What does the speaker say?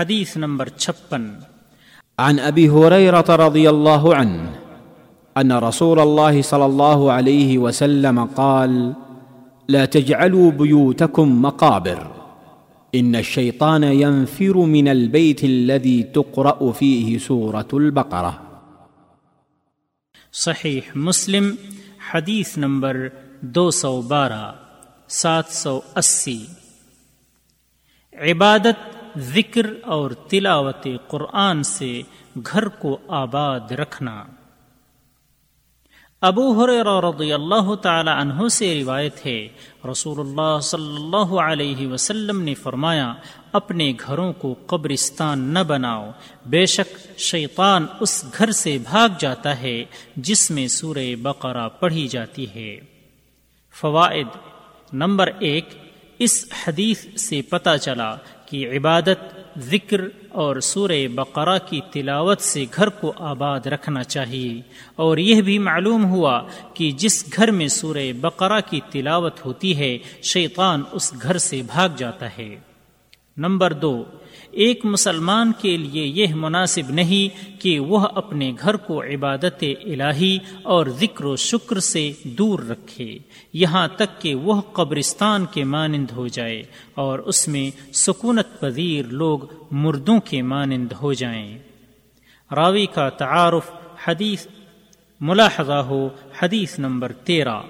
حدیث نمبر چھپن۔ عن ابي هريره رضي الله عنه ان رسول الله صلى الله عليه وسلم قال لا تجعلوا بيوتكم مقابر ان الشيطان ينفر من البيت الذي تقرا فيه سوره البقره صحیح مسلم حدیث نمبر دو سو بارہ سات سو اسی۔ عبادت ذکر اور تلاوت قرآن سے گھر کو آباد رکھنا۔ ابو رضی اللہ تعالی عنہ سے روایت ہے، رسول اللہ صلی اللہ علیہ وسلم نے فرمایا، اپنے گھروں کو قبرستان نہ بناؤ۔ بے شک شیطان اس گھر سے بھاگ جاتا ہے جس میں سورہ بقرہ پڑھی جاتی ہے۔ فوائد نمبر ایک، اس حدیث سے پتہ چلا کہ عبادت، ذکر اور سورہ بقرہ کی تلاوت سے گھر کو آباد رکھنا چاہیے۔ اور یہ بھی معلوم ہوا کہ جس گھر میں سورہ بقرہ کی تلاوت ہوتی ہے، شیطان اس گھر سے بھاگ جاتا ہے۔ نمبر دو، ایک مسلمان کے لیے یہ مناسب نہیں کہ وہ اپنے گھر کو عبادت الہی اور ذکر و شکر سے دور رکھے، یہاں تک کہ وہ قبرستان کے مانند ہو جائے اور اس میں سکونت پذیر لوگ مردوں کے مانند ہو جائیں۔ راوی کا تعارف حدیث، ملاحظہ ہو حدیث نمبر تیرہ۔